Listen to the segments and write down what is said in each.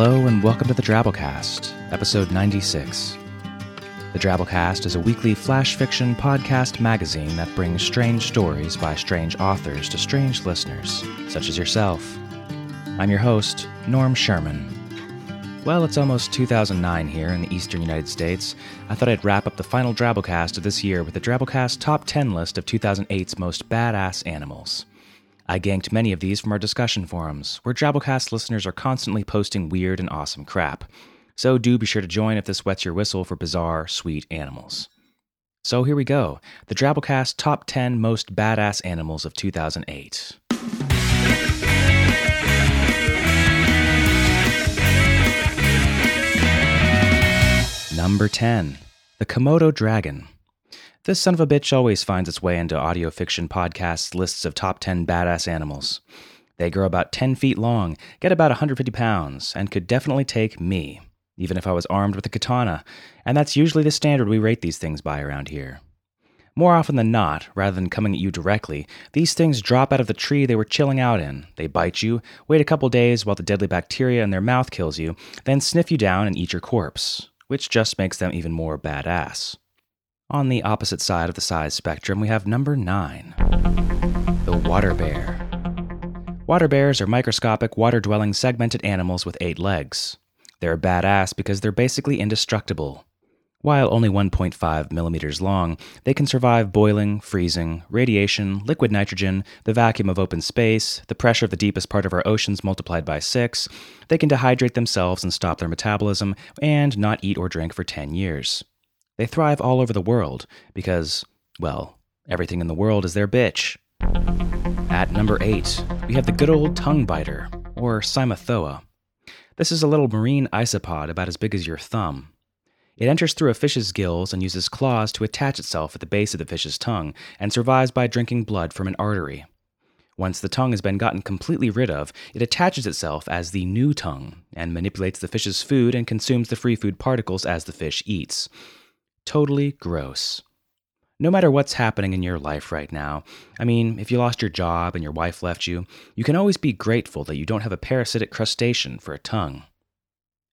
Hello and welcome to the Drabblecast, episode 96. The Drabblecast is a weekly flash fiction podcast magazine that brings strange stories by strange authors to strange listeners, such as yourself. I'm your host, Norm Sherman. Well, it's almost 2009 here in the eastern United States. I thought I'd wrap up the final Drabblecast of this year with the Drabblecast Top 10 list of 2008's most badass animals. I ganked many of these from our discussion forums, where Drabblecast listeners are constantly posting weird and awesome crap. So do be sure to join if this wets your whistle for bizarre, sweet animals. So here we go the Drabblecast Top 10 Most Badass Animals of 2008. Number 10 The Komodo Dragon. This son of a bitch always finds its way into audio fiction podcasts' lists of top 10 badass animals. They grow about 10 feet long, get about 150 pounds, and could definitely take me, even if I was armed with a katana, and that's usually the standard we rate these things by around here. More often than not, rather than coming at you directly, these things drop out of the tree they were chilling out in. They bite you, wait a couple days while the deadly bacteria in their mouth kills you, then sniff you down and eat your corpse, which just makes them even more badass. On the opposite side of the size spectrum, we have number 9, the water bear. Water bears are microscopic, water dwelling, segmented animals with eight legs. They're badass because they're basically indestructible. While only 1.5 millimeters long, they can survive boiling, freezing, radiation, liquid nitrogen, the vacuum of open space, the pressure of the deepest part of our oceans multiplied by six. They can dehydrate themselves and stop their metabolism, and not eat or drink for 10 years. They thrive all over the world because, well, everything in the world is their bitch. At number 8, we have the good old tongue biter, or Cymothoa. This is a little marine isopod about as big as your thumb. It enters through a fish's gills and uses claws to attach itself at the base of the fish's tongue and survives by drinking blood from an artery. Once the tongue has been gotten completely rid of, it attaches itself as the new tongue and manipulates the fish's food and consumes the free food particles as the fish eats. Totally gross. No matter what's happening in your life right now, I mean, if you lost your job and your wife left you, you can always be grateful that you don't have a parasitic crustacean for a tongue.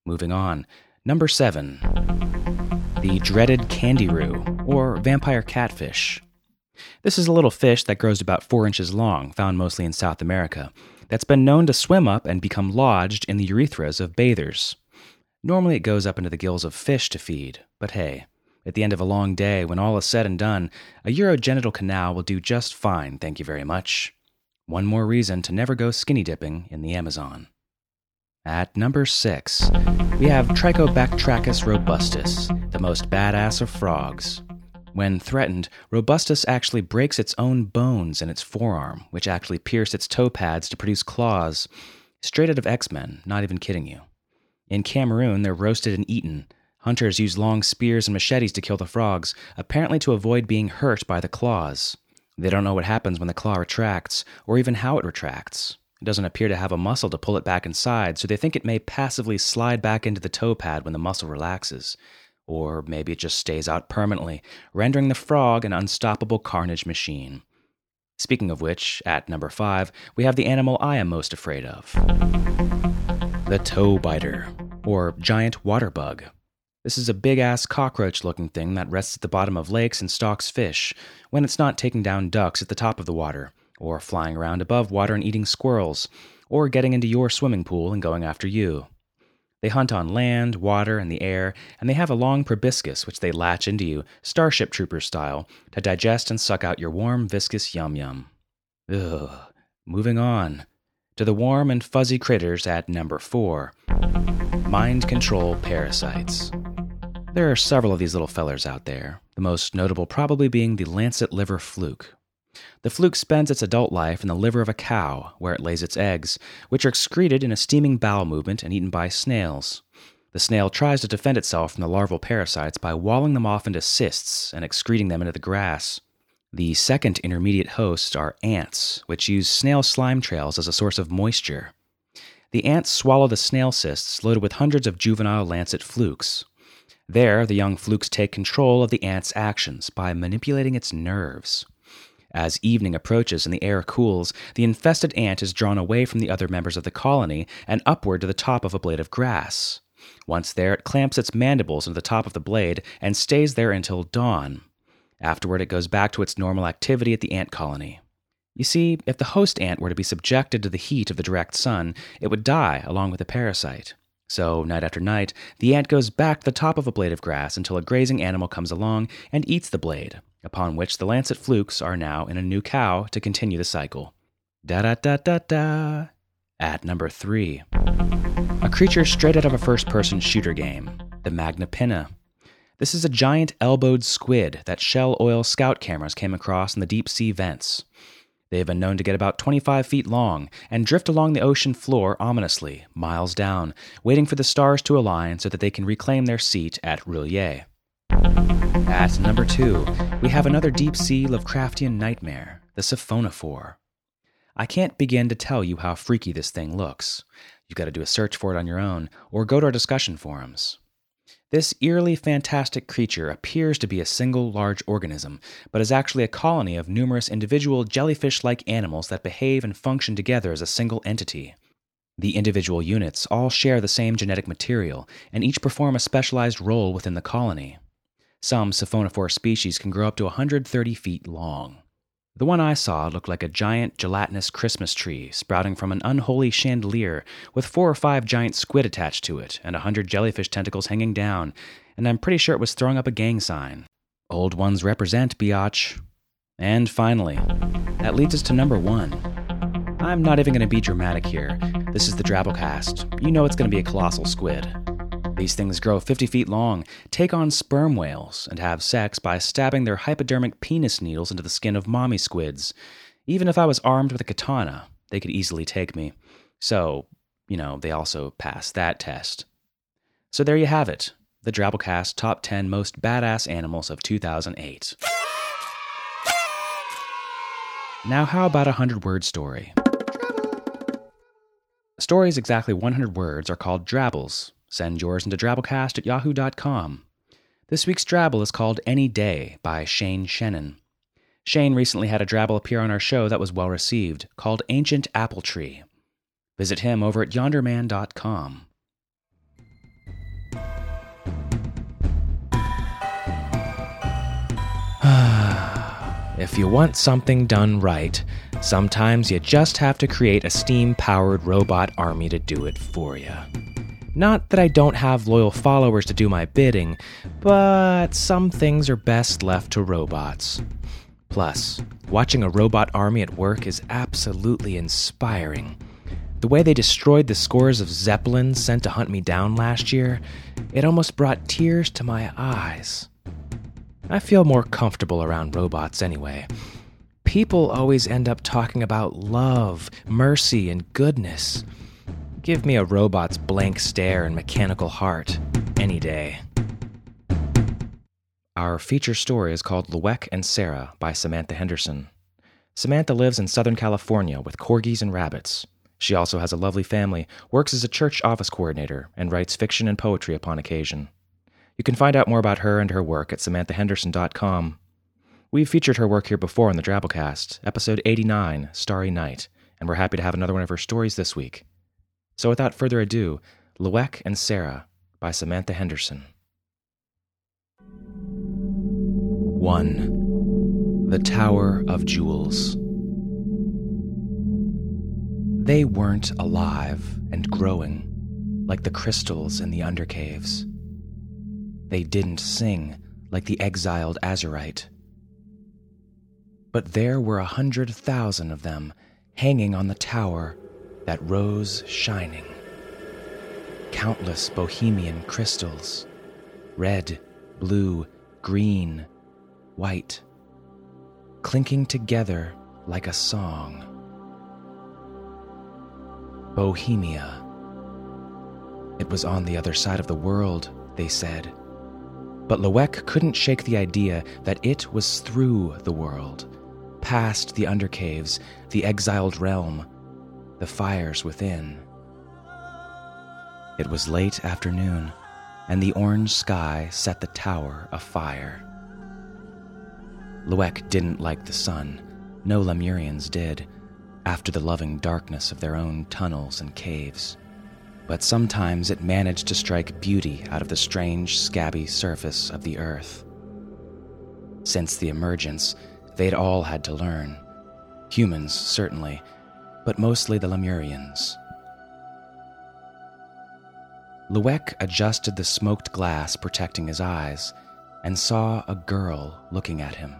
Moving on. Number 7. The dreaded candiru, or vampire catfish. This is a little fish that grows about 4 inches long, found mostly in South America, that's been known to swim up and become lodged in the urethras of bathers. Normally it goes up into the gills of fish to feed, but hey, at the end of a long day, when all is said and done, a urogenital canal will do just fine, thank you very much. One more reason to never go skinny dipping in the Amazon. At number 6, we have Trichobatrachus robustus, the most badass of frogs. When threatened, Robustus actually breaks its own bones in its forearm, which actually pierce its toe pads to produce claws. Straight out of X Men, not even kidding you. In Cameroon, they're roasted and eaten, Hunters use long spears and machetes to kill the frogs, apparently to avoid being hurt by the claws. They don't know what happens when the claw retracts, or even how it retracts. It doesn't appear to have a muscle to pull it back inside, so they think it may passively slide back into the toe pad when the muscle relaxes. Or maybe it just stays out permanently, rendering the frog an unstoppable carnage machine. Speaking of which, at number 5, we have the animal I am most afraid of the toe biter, or giant water bug. This is a big ass cockroach looking thing that rests at the bottom of lakes and stalks fish when it's not taking down ducks at the top of the water, or flying around above water and eating squirrels, or getting into your swimming pool and going after you. They hunt on land, water, and the air, and they have a long proboscis which they latch into you, Starship Trooper style, to digest and suck out your warm, viscous yum yum. Ugh. Moving on. To the warm and fuzzy critters at number 4 Mind Control Parasites. There are several of these little fellers out there, the most notable probably being the lancet liver fluke. The fluke spends its adult life in the liver of a cow, where it lays its eggs, which are excreted in a steaming bowel movement and eaten by snails. The snail tries to defend itself from the larval parasites by walling them off into cysts and excreting them into the grass. The second intermediate hosts are ants, which use snail slime trails as a source of moisture. The ants swallow the snail cysts loaded with hundreds of juvenile lancet flukes. There, the young flukes take control of the ant's actions by manipulating its nerves. As evening approaches and the air cools, the infested ant is drawn away from the other members of the colony and upward to the top of a blade of grass. Once there, it clamps its mandibles into the top of the blade and stays there until dawn. Afterward, it goes back to its normal activity at the ant colony. You see, if the host ant were to be subjected to the heat of the direct sun, it would die along with the parasite. So, night after night, the ant goes back to the top of a blade of grass until a grazing animal comes along and eats the blade, upon which the lancet flukes are now in a new cow to continue the cycle. Da da da da da. At number three, a creature straight out of a first person shooter game, the Magnapinna. This is a giant elbowed squid that Shell Oil scout cameras came across in the deep sea vents. They have been known to get about 25 feet long and drift along the ocean floor ominously, miles down, waiting for the stars to align so that they can reclaim their seat at R'lyeh. At number two, we have another deep sea Lovecraftian nightmare, the Siphonophore. I can't begin to tell you how freaky this thing looks. You've got to do a search for it on your own, or go to our discussion forums. This eerily fantastic creature appears to be a single large organism, but is actually a colony of numerous individual jellyfish like animals that behave and function together as a single entity. The individual units all share the same genetic material, and each perform a specialized role within the colony. Some siphonophore species can grow up to 130 feet long. The one I saw looked like a giant gelatinous Christmas tree sprouting from an unholy chandelier with four or five giant squid attached to it and a hundred jellyfish tentacles hanging down, and I'm pretty sure it was throwing up a gang sign. Old ones represent, biatch. And finally, that leads us to number one. I'm not even going to be dramatic here. This is the Drabblecast. You know it's going to be a colossal squid. These things grow 50 feet long, take on sperm whales, and have sex by stabbing their hypodermic penis needles into the skin of mommy squids. Even if I was armed with a katana, they could easily take me. So, you know, they also pass that test. So there you have it the Drabblecast Top 10 Most Badass Animals of 2008. Now, how about a 100 word story? Stories exactly 100 words are called drabbles, Send yours into drabblecast at yahoo.com. This week's drabble is called Any Day by Shane Shennen. Shane recently had a drabble appear on our show that was well received, called Ancient Apple Tree. Visit him over at yonderman.com. if you want something done right, sometimes you just have to create a steam powered robot army to do it for you. Not that I don't have loyal followers to do my bidding, but some things are best left to robots. Plus, watching a robot army at work is absolutely inspiring. The way they destroyed the scores of Zeppelins sent to hunt me down last year, it almost brought tears to my eyes. I feel more comfortable around robots anyway. People always end up talking about love, mercy, and goodness. Give me a robot's blank stare and mechanical heart any day. Our feature story is called Luec and Sarah by Samantha Henderson. Samantha lives in Southern California with corgis and rabbits. She also has a lovely family, works as a church office coordinator, and writes fiction and poetry upon occasion. You can find out more about her and her work at samanthahenderson.com. We've featured her work here before on the Drabblecast, episode 89, Starry Night, and we're happy to have another one of her stories this week. So without further ado, Luec and Sarah by Samantha Henderson. 1. The Tower of Jewels. They weren't alive and growing like the crystals in the undercaves. They didn't sing like the exiled Azurite. But there were a hundred thousand of them hanging on the tower that rose shining. Countless bohemian crystals red, blue, green, white, clinking together like a song. Bohemia. It was on the other side of the world, they said. But Luec couldn't shake the idea that it was through the world, past the undercaves, the exiled realm, the fires within. It was late afternoon, and the orange sky set the tower afire. Luec didn't like the sun, No Lemurians did, after the loving darkness of their own tunnels and caves. But sometimes it managed to strike beauty out of the strange, scabby surface of the earth. Since the emergence, they'd all had to learn. Humans, certainly, but mostly the Lemurians. Luec adjusted the smoked glass protecting his eyes and saw a girl looking at him.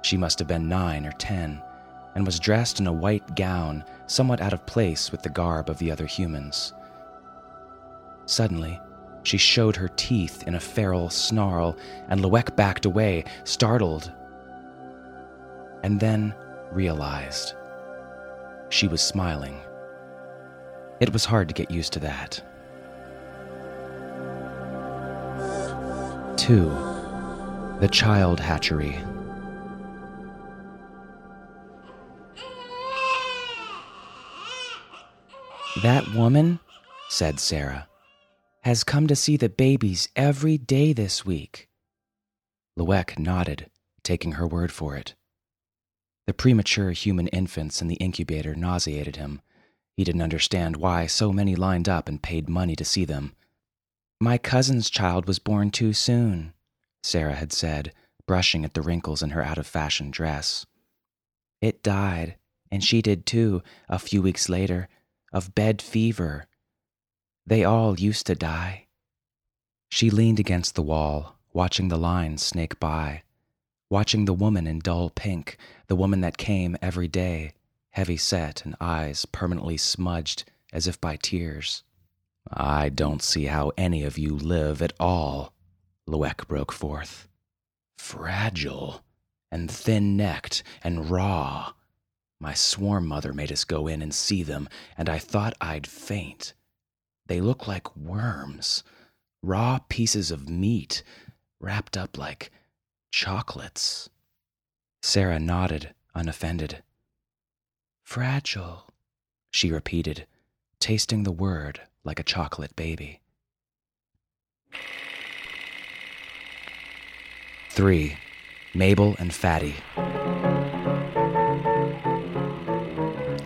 She must have been nine or ten and was dressed in a white gown, somewhat out of place with the garb of the other humans. Suddenly, she showed her teeth in a feral snarl, and Luec backed away, startled, and then realized she was smiling. It was hard to get used to that. 2. The Child Hatchery. That woman, said Sarah, has come to see the babies every day this week. Luec nodded, taking her word for it. The premature human infants in the incubator nauseated him. He didn't understand why so many lined up and paid money to see them. My cousin's child was born too soon, Sarah had said, brushing at the wrinkles in her out of fashion dress. It died, and she did too, a few weeks later, of bed fever. They all used to die. She leaned against the wall, watching the lines snake by, watching the woman in dull pink, the woman that came every day, heavy set and eyes permanently smudged as if by tears. I don't see how any of you live at all, Luec broke forth. Fragile, and thin necked, and raw. My swarm mother made us go in and see them, and I thought I'd faint. They look like worms, raw pieces of meat, wrapped up like chocolates. Sarah nodded, unoffended. Fragile, she repeated, tasting the word like a chocolate baby. 3. Mabel and Fatty.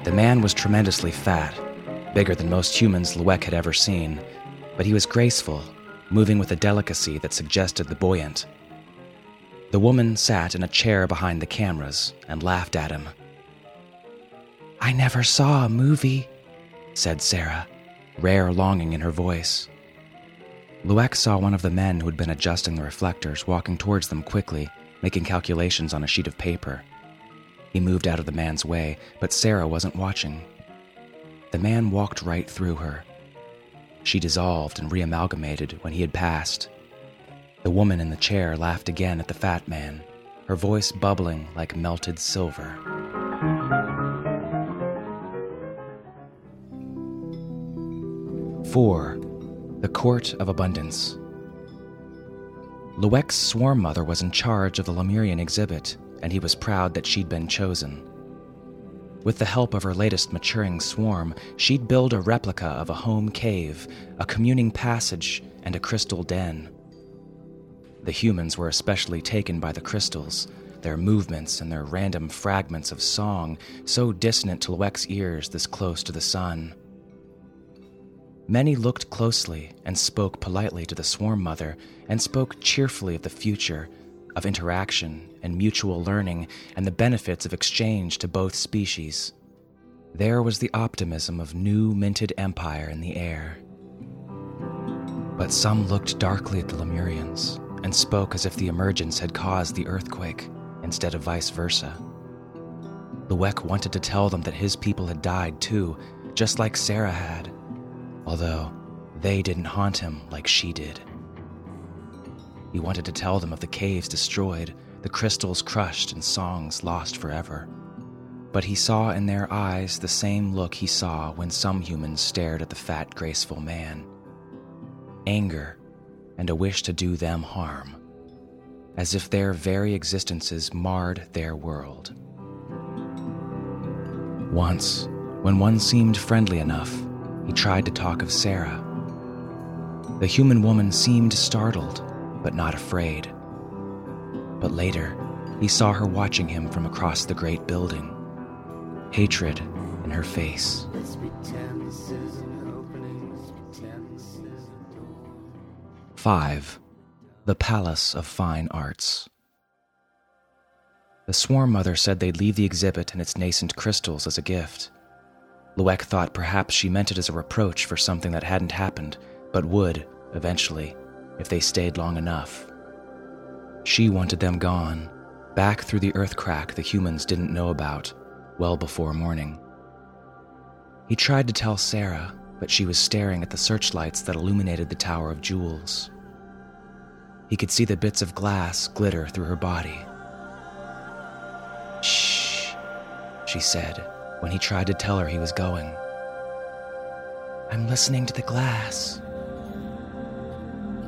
The man was tremendously fat, bigger than most humans Luec had ever seen, but he was graceful, moving with a delicacy that suggested the buoyant. The woman sat in a chair behind the cameras and laughed at him. I never saw a movie, said Sarah, rare longing in her voice. Luec saw one of the men who had been adjusting the reflectors walking towards them quickly, making calculations on a sheet of paper. He moved out of the man's way, but Sarah wasn't watching. The man walked right through her. She dissolved and reamalgamated when he had passed. The woman in the chair laughed again at the fat man, her voice bubbling like melted silver. Four, the Court of Abundance. Luec's swarm mother was in charge of the Lemurian exhibit, and he was proud that she'd been chosen. With the help of her latest maturing swarm, she'd build a replica of a home cave, a communing passage, and a crystal den. The humans were especially taken by the crystals, their movements and their random fragments of song, so dissonant to Luec's ears this close to the sun. Many looked closely and spoke politely to the swarm mother and spoke cheerfully of the future of interaction and mutual learning and the benefits of exchange to both species. There was the optimism of new minted empire in the air. But some looked darkly at the Lemurians and spoke as if the emergence had caused the earthquake instead of vice versa. Luec wanted to tell them that his people had died too, just like Sarah had, although they didn't haunt him like she did. He wanted to tell them of the caves destroyed, the crystals crushed, and songs lost forever. But he saw in their eyes the same look he saw when some humans stared at the fat, graceful man anger and a wish to do them harm, as if their very existences marred their world. Once, when one seemed friendly enough, he tried to talk of Sarah. The human woman seemed startled but not afraid. But later, he saw her watching him from across the great building. Hatred in her face. 5. The Palace of Fine Arts. The swarm mother said they'd leave the exhibit and its nascent crystals as a gift. Luec thought perhaps she meant it as a reproach for something that hadn't happened, but would, eventually, if they stayed long enough. She wanted them gone, back through the earth crack the humans didn't know about, well before morning. He tried to tell Sarah, but she was staring at the searchlights that illuminated the Tower of Jewels. He could see the bits of glass glitter through her body. Shh, she said when he tried to tell her he was going. I'm listening to the glass.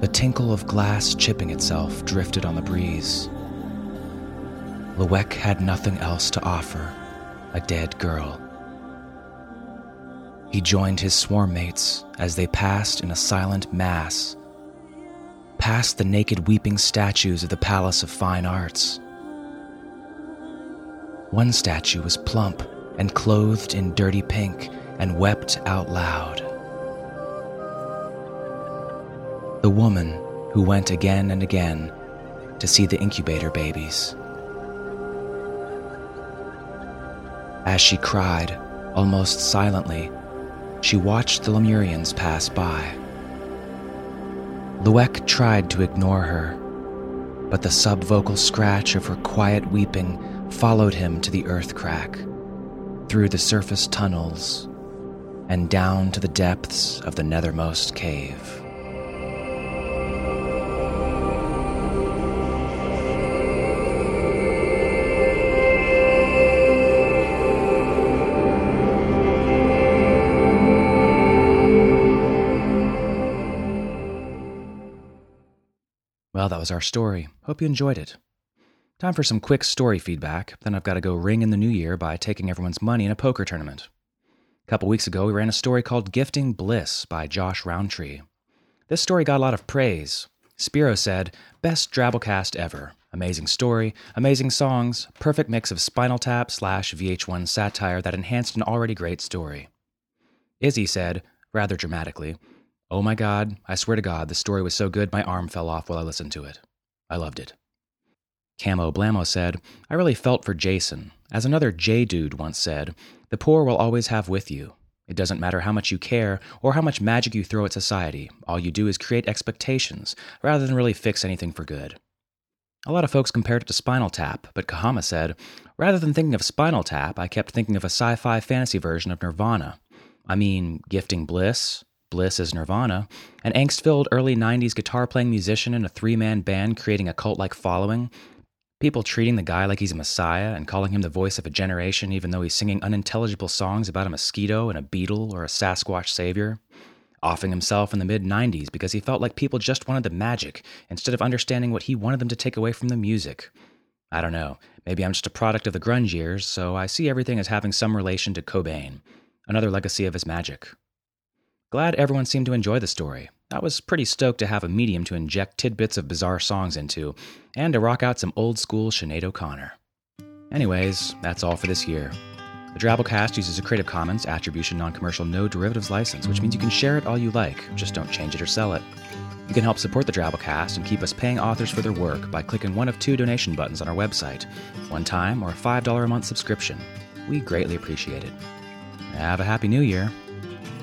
The tinkle of glass chipping itself drifted on the breeze. Luec had nothing else to offer a dead girl. He joined his swarm mates as they passed in a silent mass past the naked weeping statues of the Palace of Fine Arts. One statue was plump and clothed in dirty pink and wept out loud. The woman who went again and again to see the incubator babies. As she cried, almost silently, she watched the Lemurians pass by. Luec tried to ignore her, but the subvocal scratch of her quiet weeping followed him to the earth crack, through the surface tunnels, and down to the depths of the nethermost cave. That was our story. Hope you enjoyed it. Time for some quick story feedback, then I've got to go ring in the new year by taking everyone's money in a poker tournament. A couple weeks ago, we ran a story called Gifting Bliss by Josh Rountree. This story got a lot of praise. Spiro said, Best Drabblecast ever. Amazing story, amazing songs, perfect mix of Spinal Tap slash VH1 satire that enhanced an already great story. Izzy said, rather dramatically, Oh my God, I swear to God, the story was so good my arm fell off while I listened to it. I loved it. Camo Blamo said, I really felt for Jason. As another J dude once said, the poor will always have with you. It doesn't matter how much you care or how much magic you throw at society. All you do is create expectations rather than really fix anything for good. A lot of folks compared it to Spinal Tap, but Kahama said, rather than thinking of Spinal Tap, I kept thinking of a sci fi fantasy version of Nirvana. I mean, gifting bliss, Bliss as Nirvana, an angst filled early 90s guitar playing musician in a three man band creating a cult like following, people treating the guy like he's a messiah and calling him the voice of a generation even though he's singing unintelligible songs about a mosquito and a beetle or a Sasquatch savior, offing himself in the mid 90s because he felt like people just wanted the magic instead of understanding what he wanted them to take away from the music. I don't know, maybe I'm just a product of the grunge years, so I see everything as having some relation to Cobain, another legacy of his magic. Glad everyone seemed to enjoy the story. I was pretty stoked to have a medium to inject tidbits of bizarre songs into, and to rock out some old school Sinead O'Connor. Anyways, that's all for this year. The Drabblecast uses a Creative Commons Attribution Non Commercial No Derivatives license, which means you can share it all you like, just don't change it or sell it. You can help support the Drabblecast and keep us paying authors for their work by clicking one of two donation buttons on our website one time or a $5 a month subscription. We greatly appreciate it. Have a Happy New Year!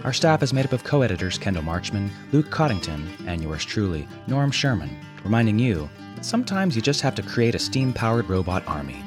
Our staff is made up of co editors Kendall Marchman, Luke Coddington, and yours truly, Norm Sherman, reminding you that sometimes you just have to create a steam powered robot army.